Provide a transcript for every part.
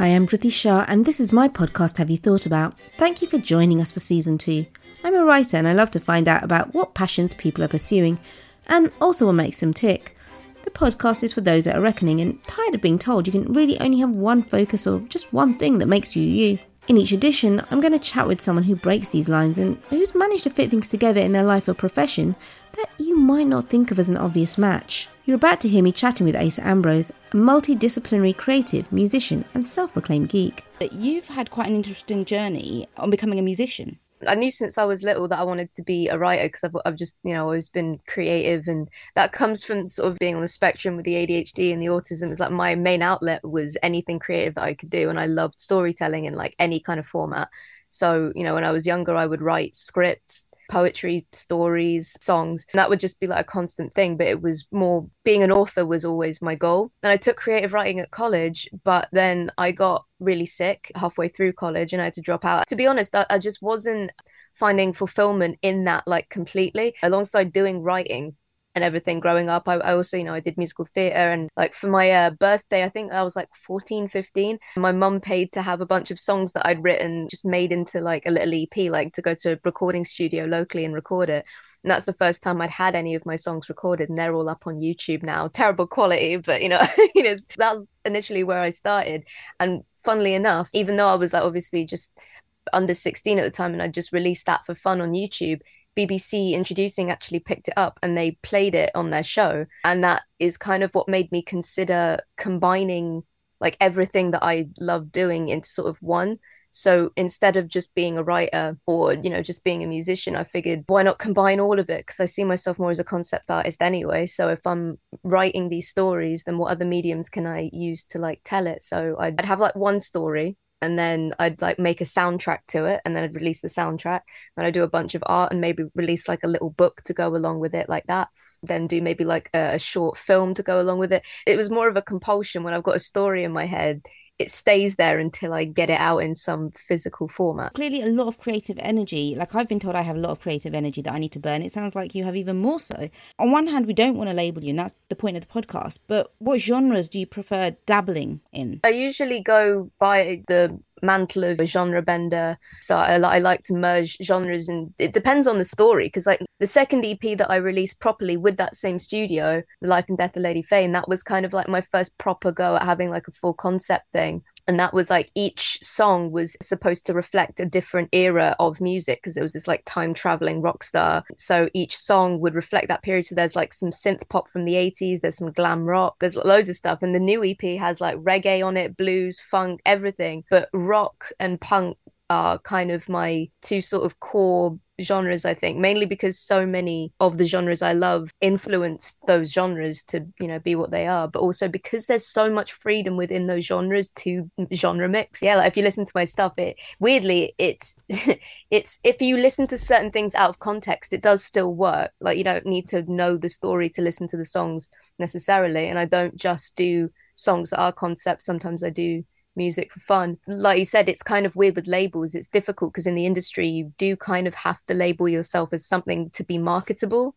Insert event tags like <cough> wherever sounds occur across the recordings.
Hi, I'm Dhruti Shah, and this is my podcast, Have You Thought About? Thank you for joining us for season two. I'm a writer and I love to find out about what passions people are pursuing and also what makes them tick. The podcast is for those that are reckoning and tired of being told you can really only have one focus or just one thing that makes you you. In each edition, I'm going to chat with someone who breaks these lines and who's managed to fit things together in their life or profession that you might not think of as an obvious match. You're about to hear me chatting with Ace Ambrose, a multidisciplinary creative, musician, and self proclaimed geek. You've had quite an interesting journey on becoming a musician. I knew since I was little that I wanted to be a writer because I've, I've just, you know, always been creative. And that comes from sort of being on the spectrum with the ADHD and the autism. It's like my main outlet was anything creative that I could do. And I loved storytelling in like any kind of format. So, you know, when I was younger, I would write scripts, poetry, stories, songs. And that would just be like a constant thing. But it was more being an author was always my goal. And I took creative writing at college, but then I got really sick halfway through college and I had to drop out. To be honest, I, I just wasn't finding fulfillment in that like completely alongside doing writing and everything growing up I, I, also you know i did musical theater and like for my uh, birthday i think i was like 14 15 my mum paid to have a bunch of songs that i'd written just made into like a little ep like to go to a recording studio locally and record it. And that's the first time i'd had any of my songs recorded and they're all up on youtube now. Terrible quality but you know <laughs> you know that was initially where i started. And funnily enough even though i was like obviously just under 16 at the time and i just released that for fun on youtube BBC introducing actually picked it up and they played it on their show. And that is kind of what made me consider combining like everything that I love doing into sort of one. So instead of just being a writer or, you know, just being a musician, I figured why not combine all of it? Because I see myself more as a concept artist anyway. So if I'm writing these stories, then what other mediums can I use to like tell it? So I'd have like one story and then I'd like make a soundtrack to it and then I'd release the soundtrack and I'd do a bunch of art and maybe release like a little book to go along with it like that then do maybe like a, a short film to go along with it. It was more of a compulsion when I've got a story in my head it stays there until I get it out in some physical format. Clearly, a lot of creative energy. Like I've been told, I have a lot of creative energy that I need to burn. It sounds like you have even more so. On one hand, we don't want to label you, and that's the point of the podcast. But what genres do you prefer dabbling in? I usually go by the mantle of a genre bender. So I, I like to merge genres, and it depends on the story. Because like the second EP that I released properly with that same studio, The Life and Death of Lady Fane, that was kind of like my first proper go at having like a full concept thing and that was like each song was supposed to reflect a different era of music because it was this like time traveling rock star. So each song would reflect that period. So there's like some synth pop from the 80s there's some glam rock there's loads of stuff. And the new ep has like reggae on it blues funk everything. But rock and punk are kind of my two sort of core genres i think mainly because so many of the genres i love influence those genres to you know be what they are but also because there's so much freedom within those genres to genre mix. Yeah like if you listen to my stuff it weirdly it's <laughs> it's if you listen to certain things out of context it does still work. Like you don't need to know the story to listen to the songs necessarily and i don't just do songs that are concepts. Sometimes i do music for fun. Like you said, it's kind of weird with labels. It's difficult because in the industry, you do kind of have to label yourself as something to be marketable.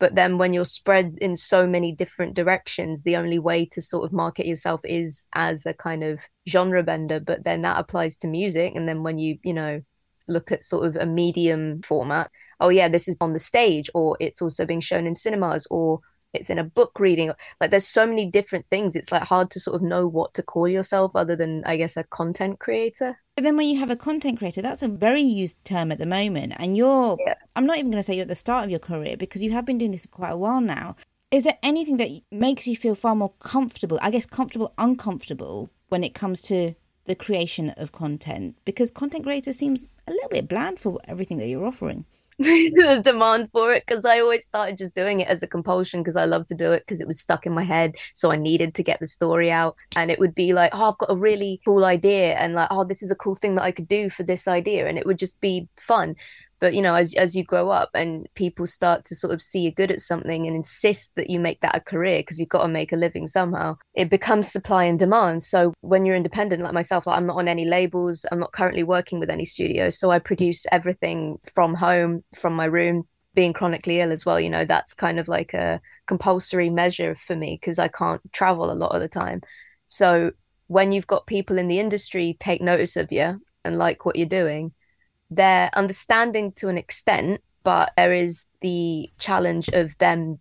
But then when you're spread in so many different directions, the only way to sort of market yourself is as a kind of genre bender. But then that applies to music. And then when you, you know, look at sort of a medium format, oh, yeah, this is on the stage, or it's also being shown in cinemas, or it's in a book reading like there's so many different things it's like hard to sort of know what to call yourself other than i guess a content creator. But then when you have a content creator that's a very used term at the moment and you're yeah. i'm not even going to say you're at the start of your career because you have been doing this for quite a while now. Is there anything that makes you feel far more comfortable i guess comfortable uncomfortable when it comes to the creation of content? Because content creator seems a little bit bland for everything that you're offering the demand for it because I always started just doing it as a compulsion because I love to do it because it was stuck in my head. So I needed to get the story out. And it would be like, oh, I've got a really cool idea. And like, oh, this is a cool thing that I could do for this idea. And it would just be fun but you know as as you grow up and people start to sort of see you're good at something and insist that you make that a career because you've got to make a living somehow it becomes supply and demand. So when you're independent like myself like i'm not on any labels i'm not currently working with any studios so i produce everything from home from my room being chronically ill as well you know that's kind of like a compulsory measure for me because i can't travel a lot of the time. So when you've got people in the industry take notice of you and like what you're doing, they're understanding to an extent, but there is the challenge of them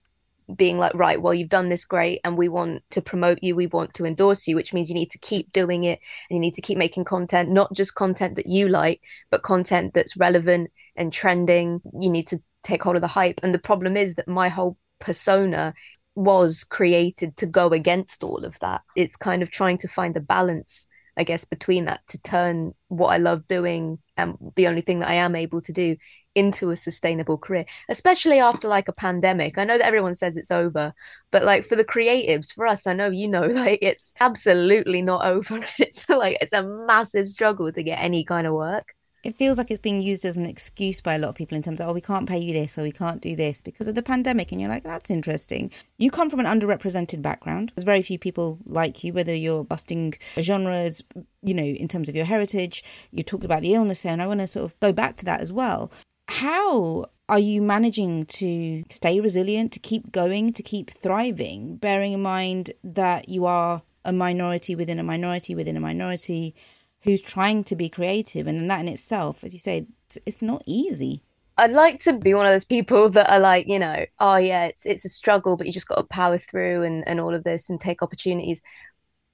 being like, right, well, you've done this great and we want to promote you, we want to endorse you, which means you need to keep doing it and you need to keep making content, not just content that you like, but content that's relevant and trending. You need to take hold of the hype. And the problem is that my whole persona was created to go against all of that. It's kind of trying to find the balance, I guess, between that to turn what I love doing and the only thing that I am able to do into a sustainable career, especially after like a pandemic. I know that everyone says it's over, but like for the creatives, for us, I know you know, <laughs> like it's absolutely not over. <laughs> It's like it's a massive struggle to get any kind of work it feels like it's being used as an excuse by a lot of people in terms of, oh, we can't pay you this or we can't do this because of the pandemic. And you're like, that's interesting. You come from an underrepresented background. There's very few people like you, whether you're busting genres, you know, in terms of your heritage. You talked about the illness there, and I want to sort of go back to that as well. How are you managing to stay resilient, to keep going, to keep thriving, bearing in mind that you are a minority within a minority within a minority? Who's trying to be creative. And then that in itself, as you say, it's, not easy. I'd like to be one of those people that are like, you know, oh yeah, it's it's a struggle, but you just got to power through and and all of this and take opportunities.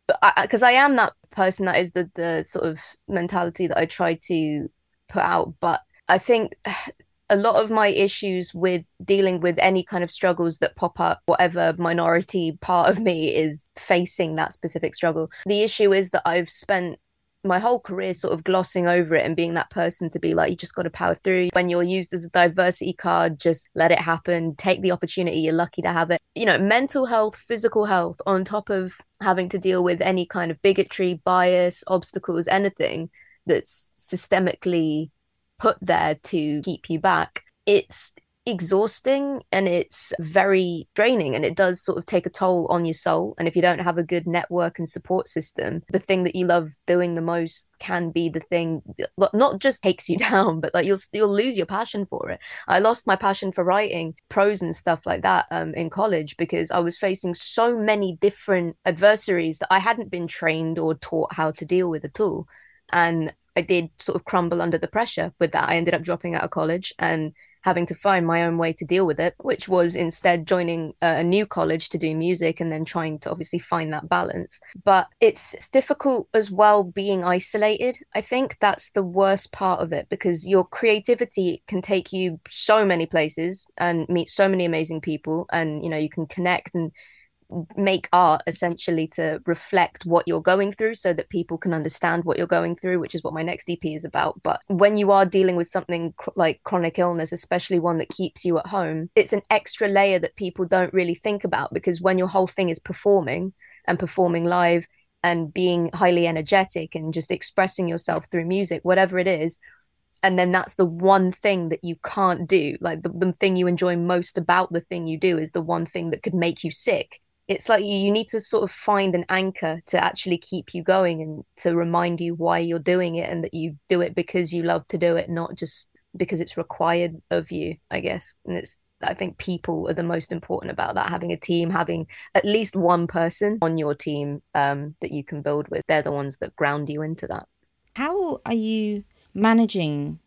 But because I, I, am that person, that is the the sort of mentality that I try to put out. But I think <sighs> a lot of my issues with dealing with any kind of struggles that pop up, whatever minority <laughs> part of me is facing that specific struggle. The issue is that I've spent my whole career sort of glossing over it and being that person to be like, you just got to power through. When you're used as a diversity card, just let it happen, take the opportunity. You're lucky to have it. You know, mental health, physical health, on top of having to deal with any kind of bigotry, bias, obstacles, anything that's systemically put there to keep you back. It's exhausting and it's very draining and it does sort of take a toll on your soul. And if you don't have a good network and support system the thing that you love doing the most can be the thing that not just takes you <laughs> down but like you'll you'll lose your passion for it. I lost my passion for writing prose and stuff like that um, in college because i was facing so many different adversaries that i hadn't been trained or taught how to deal with at all. And i did sort of crumble under the pressure with that. I ended up dropping out of college and having to find my own way to deal with it, which was instead joining uh, a, new college to do music and then trying to obviously find that balance. But it's, it's difficult as well being isolated. I think that's the worst part of it because your creativity can take you so many places and meet so many amazing people and you know you can connect and make art essentially to reflect what you're going through so that people can understand what you're going through which is what my next ep is about. But when you are dealing with something cr- like chronic illness especially one that keeps you at home it's an extra layer that people don't really think about because when your whole thing is performing and performing live and being highly energetic and just expressing yourself through music whatever it is and then that's the one thing that you can't do like the, the thing you enjoy most about the thing you do is the one thing that could make you sick it's like you need to sort of find an anchor to actually keep you going and to remind you why you're doing it and that you do it because you love to do it not just because it's required of you i guess. And it's i think people are the most important about that having a team having at least one person on your team um, that you can build with. They're the ones that ground you into that. How are you managing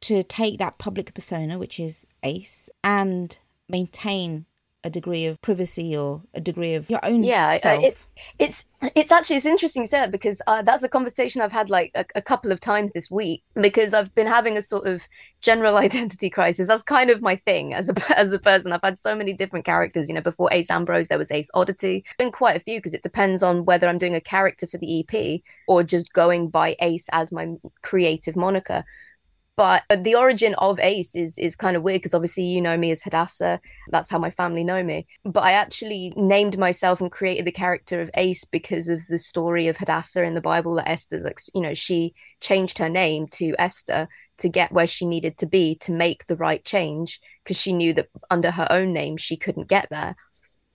to take that public persona which is ace and maintain a degree of privacy or a degree of your own yeah self. It, it's it's actually it's interesting that because uh, that's a conversation I've had like a, a, couple of times this week because I've been having a sort of general <laughs> identity crisis. That's kind of my thing as a <laughs> as a person. I've had so many different characters. You know, before Ace Ambrose, there was Ace Oddity. Been quite a few because it depends on whether I'm doing a character for the EP or just going by Ace as my creative moniker but uh, the origin of Ace is is kind of weird because obviously you know me as Hadassah. That's how my family know me. But I actually named myself and created the character of Ace because of the story of Hadassah in the Bible that Esther, like you know, she changed her name to Esther to get where she needed to be to make the right change because she knew that under her own name she couldn't get there.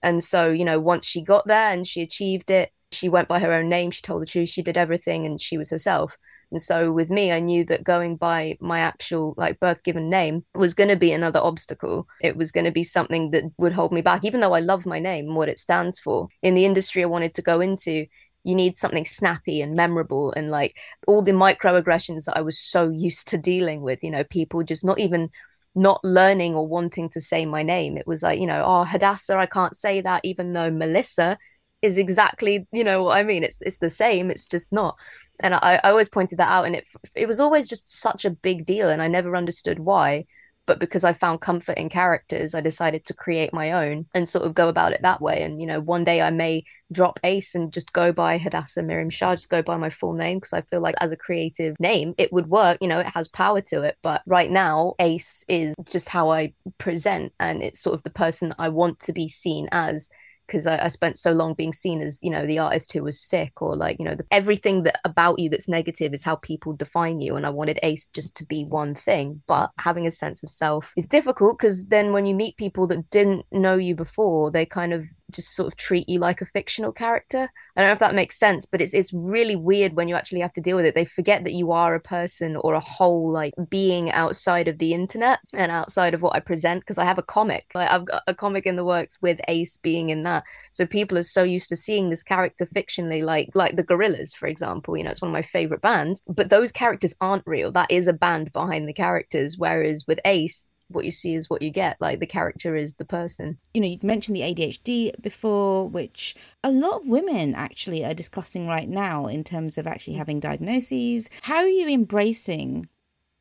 And so, you know, once she got there and she achieved it, she went by her own name, she told the truth, she did everything and she was herself. And so with me, I knew that going by my actual like birth given name was going to be another obstacle. It was going to be something that would hold me back, even though I love my name and what it stands for. In the industry I wanted to go into, you need something snappy and memorable and like all the microaggressions that I was so used to dealing with, you know, people just not even not learning or wanting to say my name. It was like, you know, oh, Hadassah, I can't say that, even though Melissa is exactly, you know what I mean? It's it's the same, it's just not. And I, I always pointed that out. And it it was always just such a big deal. And I never understood why but because I found comfort in characters, I decided to create my own and sort of go about it that way. And you know, one day I may drop Ace and just go by Hadassah Miriam Shah, just go by my full name because I feel like as a creative name, it would work. You know, it has power to it. But right now, Ace is just how I present, and it's sort of the person I want to be seen as because I, I, spent so long being seen as you know the artist who was sick or like you know the, everything that about you that's negative is how people define you and i wanted ace just to be one thing. But having a sense of self is difficult because then when you meet people that didn't know you before they kind of just sort of treat you like a fictional character. I don't know if that makes sense, but it's it's really weird when you actually have to deal with it. They forget that you are a person or a whole like being outside of the internet and outside of what I present because I have a comic. Like I've got a comic in the works with Ace being in that. So people are so used to seeing this character fictionally like like the Gorillaz for example, you know, it's one of my favorite bands, but those characters aren't real. That is a band behind the characters whereas with Ace what you see is what you get. Like the character is the person. You know, you mentioned the ADHD before, which a lot of women actually are discussing right now in terms of actually having diagnoses. How are you embracing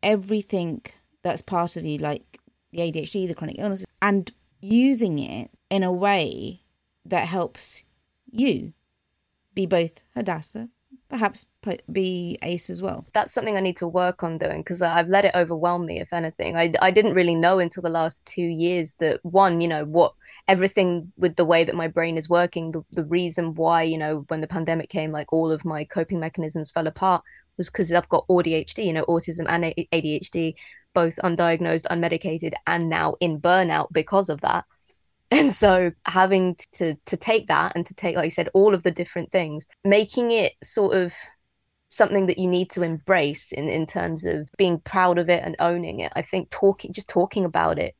everything that's part of you, like the ADHD, the chronic illness, and using it in a way that helps you be both Hadassah perhaps be ace as well. That's something i need to work on doing because i've let it overwhelm me if anything. I, I didn't really know until the last two years that one you know what everything with the way that my brain is working the, the reason why you know when the pandemic came like all of my coping mechanisms fell apart was because i've got adhd you know autism and adhd both undiagnosed unmedicated and now in burnout because of that and so having to to take that and to take like you said all of the different things making it sort of something that you need to embrace in in terms of being proud of it and owning it i think talking just talking about it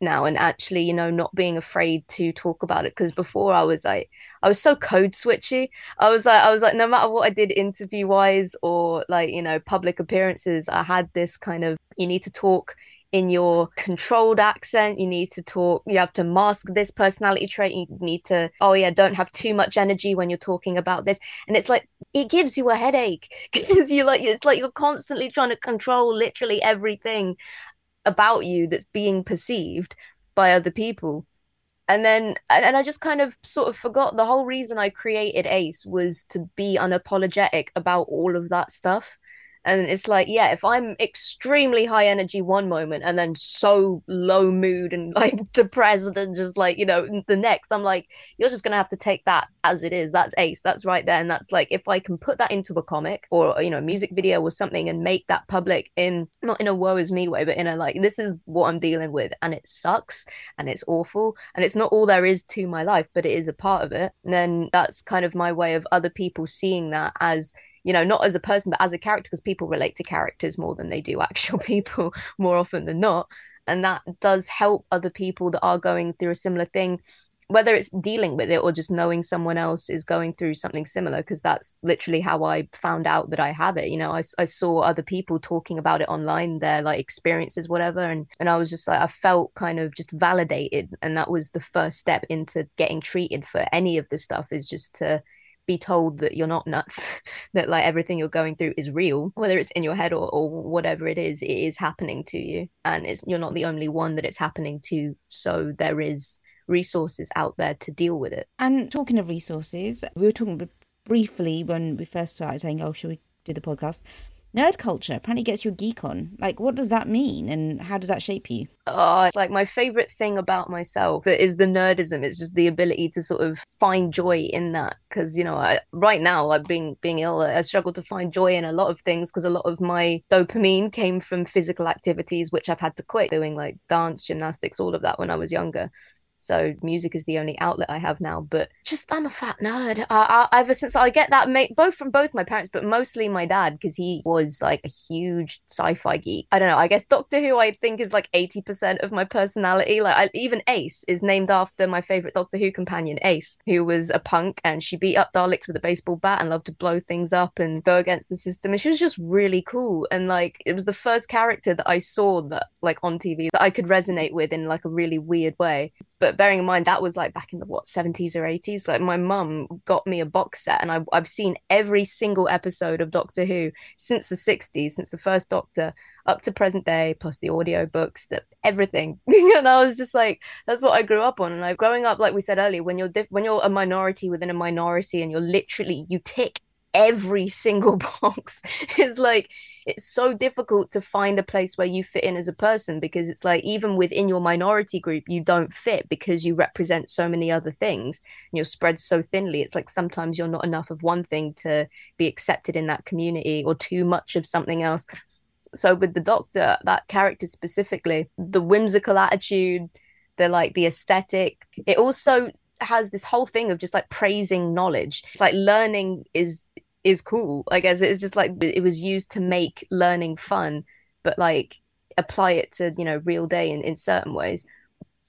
now and actually you know not being afraid to talk about it. Because before i was like i was so code switchy. I was like i was like no matter what i did interview wise or like you know public appearances i had this kind of you need to talk in your controlled accent. You need to talk, you have to mask this personality trait. You need to, oh yeah, don't have too much energy when you're talking about this. And it's like, it gives you a headache <laughs> because you like, it's like you're constantly trying to control literally everything about you that's being perceived by other people. And then, and I just kind of sort of forgot the whole reason I created Ace was to be unapologetic about all of that stuff and it's like, yeah, if I'm extremely high energy one moment and then so low mood and <laughs> like depressed and just like, you know, the next, I'm like, you're just going to have to take that as it is. That's ace. That's right there. And that's like, if I can put that into a comic or, you know, a music video or something and make that public in, not in a woe is me way, but in a like, this is what I'm dealing with. And it sucks and it's awful. And it's not all there is to my life, but it is a part of it. And then that's kind of my way of other people seeing that as, you know, not as a person, but as a character, because people relate to characters more than they do actual <laughs> people more often than not. And that does help other people that are going through a similar thing, whether it's dealing with it or just knowing someone else is going through something similar, because that's literally how I found out that I have it. You know, I, I saw other people talking about it online, their like experiences, whatever. And, and I was just like, I felt kind of just validated. And that was the first step into getting treated for any of this stuff is just to be told that you're not nuts, <laughs> that like everything you're going through is real, whether it's in your head or, or whatever it is, it is happening to you. And it's you're not the only one that it's happening to. So there is resources out there to deal with it. And talking of resources, we were talking briefly when we first started saying, oh, should we do the podcast? Nerd culture apparently gets your geek on. Like, what does that mean, and how does that shape you? Oh, it's like my favorite thing about myself that is the nerdism. It's just the ability to sort of find joy in that. Because you know, I, right now, like being being ill, I struggle to find joy in a lot of things because a lot of my dopamine came from physical activities, which I've had to quit doing, like dance, gymnastics, all of that when I was younger. So music is the only outlet I have now. But just I'm a fat nerd. I, I, ever since I get that, mate, both from both my parents, but mostly my dad because he was like a huge sci-fi geek. I don't know. I guess Doctor Who I think is like eighty percent of my personality. Like I, even Ace is named after my favorite Doctor Who companion, Ace, who was a punk and she beat up Daleks with a baseball bat and loved to blow things up and go against the system. And she was just really cool. And like it was the first character that I saw that like on TV that I could resonate with in like a really weird way. But bearing in mind that was like back in the what 70s or 80s, like my mum got me a box set and I, I've seen every single episode of Doctor Who since the 60s, since the first Doctor up to present day, plus the audio books, that everything. <laughs> and I was just like, that's what I grew up on. And like growing up, like we said earlier, when you're diff- when you're a minority within a minority, and you're literally you tick every single <laughs> box. Is like it's so difficult to find a place where you fit in as a person because it's like even within your minority group you don't fit because you represent so many other things. And you're spread so thinly. It's like sometimes you're not enough of one thing to be accepted in that community or too much of something else. So with the doctor that character specifically the whimsical attitude the like the aesthetic it also has this whole thing of just like praising knowledge. It's like learning is is cool. I guess it's just like it was used to make learning fun, but like apply it to you know real day in, in certain ways.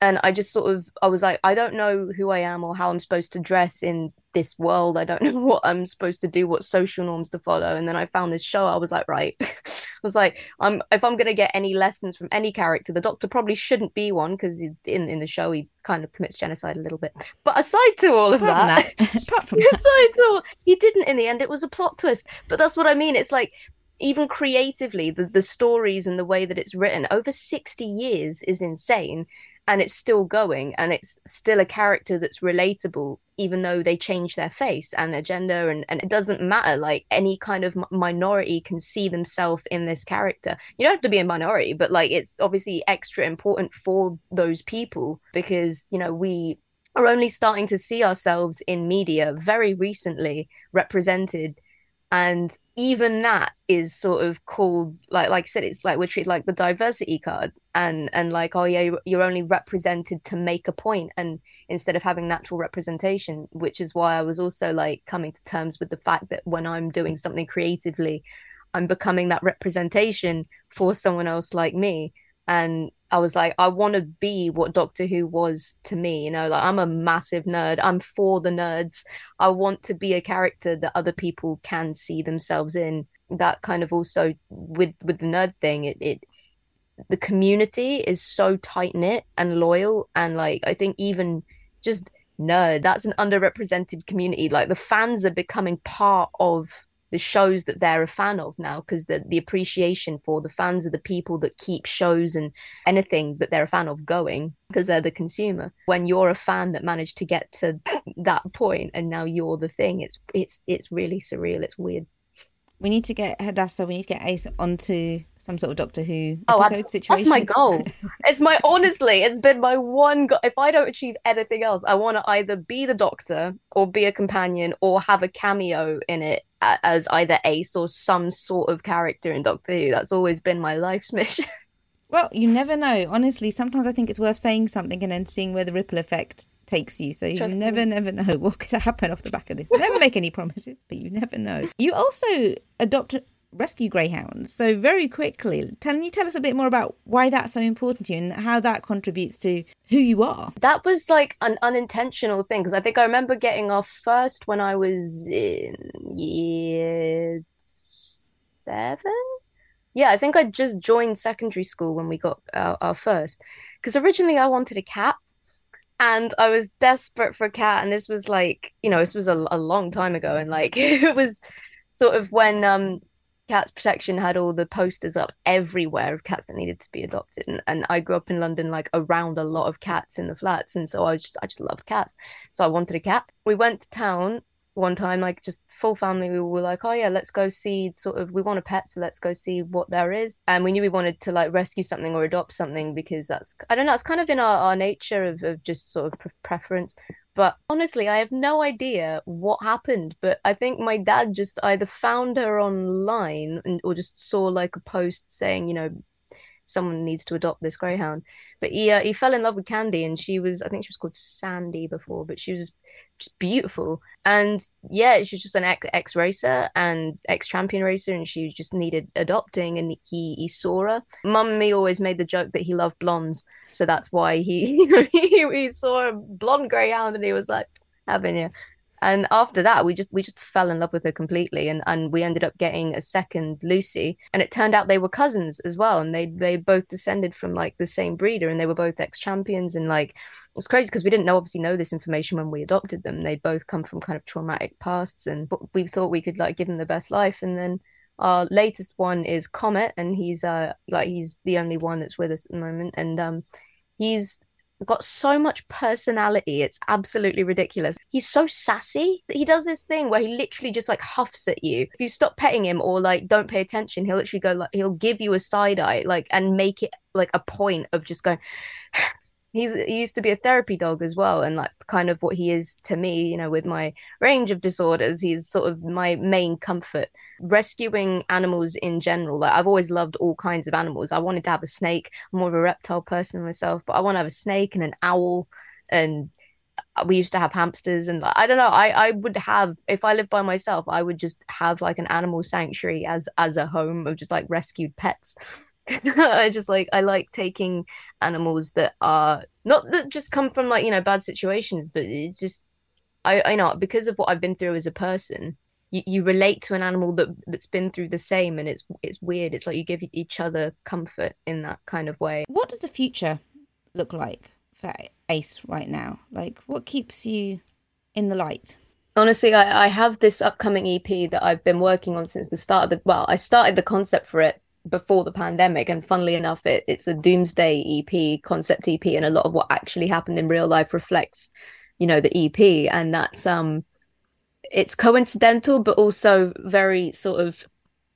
And I just sort of I was like I don't know who I am or how I'm supposed to dress in this world. I don't <laughs> know what I'm supposed to do, what social norms to follow. And then I found this show. I was like, right. <laughs> I was like, I'm if I'm gonna get any lessons from any character, the Doctor probably shouldn't be one because in in the show he kind of commits genocide a little bit. But aside to all of that, that apart from that. <laughs> aside to all, he didn't in the end. It was a plot twist. But that's what I mean. It's like even creatively, the the stories and the way that it's written over sixty years is insane and it's still going and it's still a character that's relatable even though they change their face and their gender and, and it doesn't matter. Like any kind of minority can see themselves in this character. You don't have to be a minority but like it's obviously extra important for those people because you know we are only starting to see ourselves in media very recently represented and even that is sort of called like like I said it's like we're treated like the diversity card. And and like oh yeah you're only represented to make a point and instead of having natural representation which is why I was also like coming to terms with the fact that when I'm doing something creatively I'm becoming that representation for someone else like me. And I was like, I want to be what Doctor Who was to me. You know, like I'm a massive nerd. I'm for the nerds. I want to be a character that other people can see themselves in. That kind of also with with the nerd thing, it, it the community is so tight knit and loyal, and like I think even just nerd, that's an underrepresented community. Like the fans are becoming part of the shows that they're a fan of now because the, the appreciation for the fans are the people that keep shows and anything that they're a fan of going because they're the consumer when you're a fan that managed to get to that point and now you're the thing it's it's it's really surreal it's weird we need to get Hadassah, we need to get Ace onto some sort of Doctor Who oh, episode that's, situation. That's my goal. <laughs> it's my honestly, it's been my one goal. If I don't achieve anything else, I want to either be the Doctor or be a companion or have a cameo in it as either Ace or some sort of character in Doctor Who. That's always been my life's <laughs> mission. Well, you never know. Honestly, sometimes I think it's worth saying something and then seeing where the ripple effect takes you. So you Trust never, me. never know <laughs> what could happen off the back of this. You never make any <laughs> promises, but you never know. You also adopt rescue greyhounds. So very quickly, can you tell us a bit more about why that's so important to you and how that contributes to who you are? That was like an unintentional thing because I think I remember getting off first when I was in year seven. Yeah, I think I just joined secondary school when we got our, our first. Because originally I wanted a cat and I was desperate for a cat. And this was like, you know, this was a, a long time ago. And like, <laughs> it was sort of when um, Cats Protection had all the posters up everywhere of cats that needed to be adopted. And, and I grew up in London, like around a lot of cats in the flats. And so I just, I just love cats. So I wanted a cat. We went to town one time, like just full family, we were like, oh yeah, let's go see sort of, we want a pet, so let's go see what there is. And we knew we wanted to like rescue something or adopt something because that's, I don't know, it's kind of in our, our nature of, of just sort of preference. But honestly, I have no idea what happened. But I think my dad just either found her online and, or just saw like a post saying, you know, someone needs to adopt this greyhound. But he uh, he fell in love with Candy, and she was I think she was called Sandy before, but she was just beautiful. And yeah, she was just an ex racer and ex champion racer, and she just needed adopting. And he he saw her. Mum and me always made the joke that he loved blondes, so that's why he <laughs> he, he saw a blonde greyhound, and he was like, "Having you." And after that we just we just fell in love with her completely and and we ended up getting a second lucy. And it turned out they were cousins as well and they they both descended from like the same breeder and they were both ex-champions. And like it's crazy because we didn't know obviously know this information when we adopted them. They both come from kind of traumatic pasts and we thought we could like give them the best life. And then our latest one is comet and he's uh like he's the only one that's with us at the moment. And um he's got so much personality. It's absolutely ridiculous. He's so sassy. That he does this thing where he literally just like huffs at you. If you stop petting him or like don't pay attention, he'll literally go like he'll give you a side eye like and make it like a point of just going <sighs> he's he used to be a therapy dog as well and that's kind of what he is to me you know with my range of disorders he's sort of my main comfort rescuing animals in general like i've always loved all kinds of animals i wanted to have a snake i'm more of a reptile person myself but i want to have a snake and an owl and uh, we used to have hamsters and i don't know i i would have if i lived by myself i would just have like an animal sanctuary as as a home of just like rescued pets <laughs> I just like I like taking animals that are not that just come from like you know bad situations, but it's just I I know because of what I've been through as a person. You, you relate to an animal that that's been through the same, and it's it's weird. It's like you give each other comfort in that kind of way. What does the future look like for Ace right now? Like, what keeps you in the light? honestly I, I have this upcoming ep that i've been working on since the start of the well i started the concept for it before the pandemic and funnily enough it, it's a doomsday ep concept ep and a lot of what actually happened in real life reflects you know the ep and that's um it's coincidental but also very sort of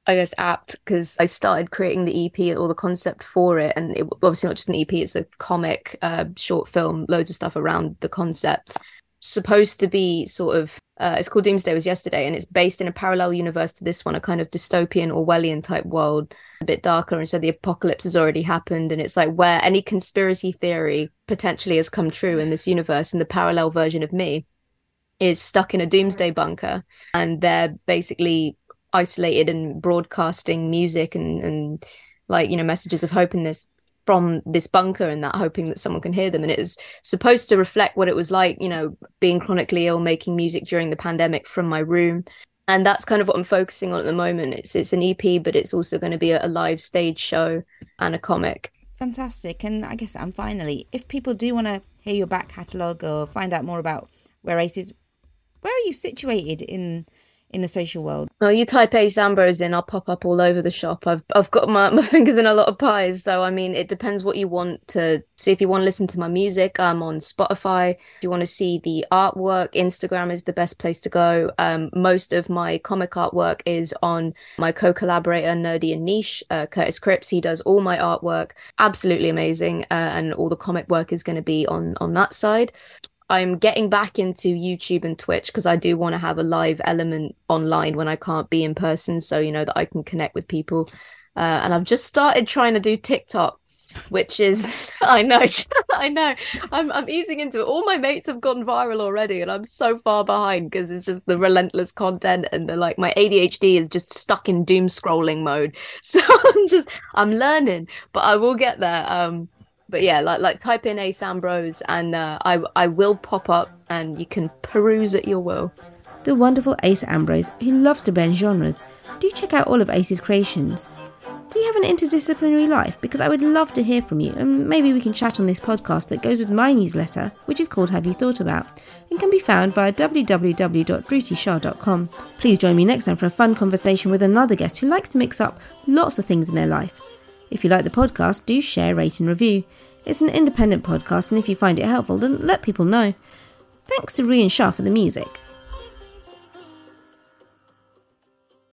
i guess apt because i started creating the ep or the concept for it and it obviously not just an ep it's a comic uh, short film loads of stuff around the concept supposed to be sort of uh, it's called Doomsday was yesterday, and it's based in a parallel universe to this one, a kind of dystopian Orwellian type world, a bit darker. And so the apocalypse has already happened, and it's like where any conspiracy theory potentially has come true in this universe, in the parallel version of me is stuck in a doomsday bunker, and they're basically isolated and broadcasting music and and like you know messages of hope in this from this bunker and that hoping that someone can hear them. And it was supposed to reflect what it was like you know being chronically ill making music during the pandemic from my room. And that's kind of what I'm focusing on at the moment. It's it's an EP but it's also going to be a, a live stage show and a comic. Fantastic. And I guess and finally if people do want to hear your back catalogue or find out more about where Ace is where are you situated in in the social world. Well, you type Ace Ambrose in, I'll pop up all over the shop. I've I've got my, <laughs> my fingers in a lot of pies. So I mean it depends what you want to see. If you want to listen to my music, I'm on Spotify. If you want to see the artwork, Instagram is the best place to go. Um, most of my comic artwork is on my co-collaborator, Nerdy and Niche, uh, Curtis Cripps. He does all my artwork. Absolutely amazing. Uh, and all the comic work is going to be on on that side. I'm getting back into YouTube and Twitch because I do want to have a live element online when I can't be in person, so you know that I can connect with people. Uh, and I've just started trying to do TikTok, which is <laughs> I know, <laughs> I know, I'm I'm easing into it. All my mates have gone viral already, and I'm so far behind because it's just the relentless content and the like. My ADHD is just stuck in doom scrolling mode, <laughs> so I'm just I'm learning, but I will get there. Um, but yeah, like like type in Ace Ambrose and uh, I I will pop up and you can peruse at your will. The wonderful Ace Ambrose, who loves to blend genres. Do check out all of Ace's creations. Do you have an interdisciplinary life? Because I would love to hear from you, and maybe we can chat on this podcast that goes with my newsletter, which is called Have You Thought About, and can be found via www.dhrutishah.com. Please join me next time for a fun conversation with another guest who likes to mix up lots of things in their life. If you like the podcast, do share, rate, and review. It's an independent podcast, and if you find it helpful, then let people know. Thanks to Rian Shah for the music.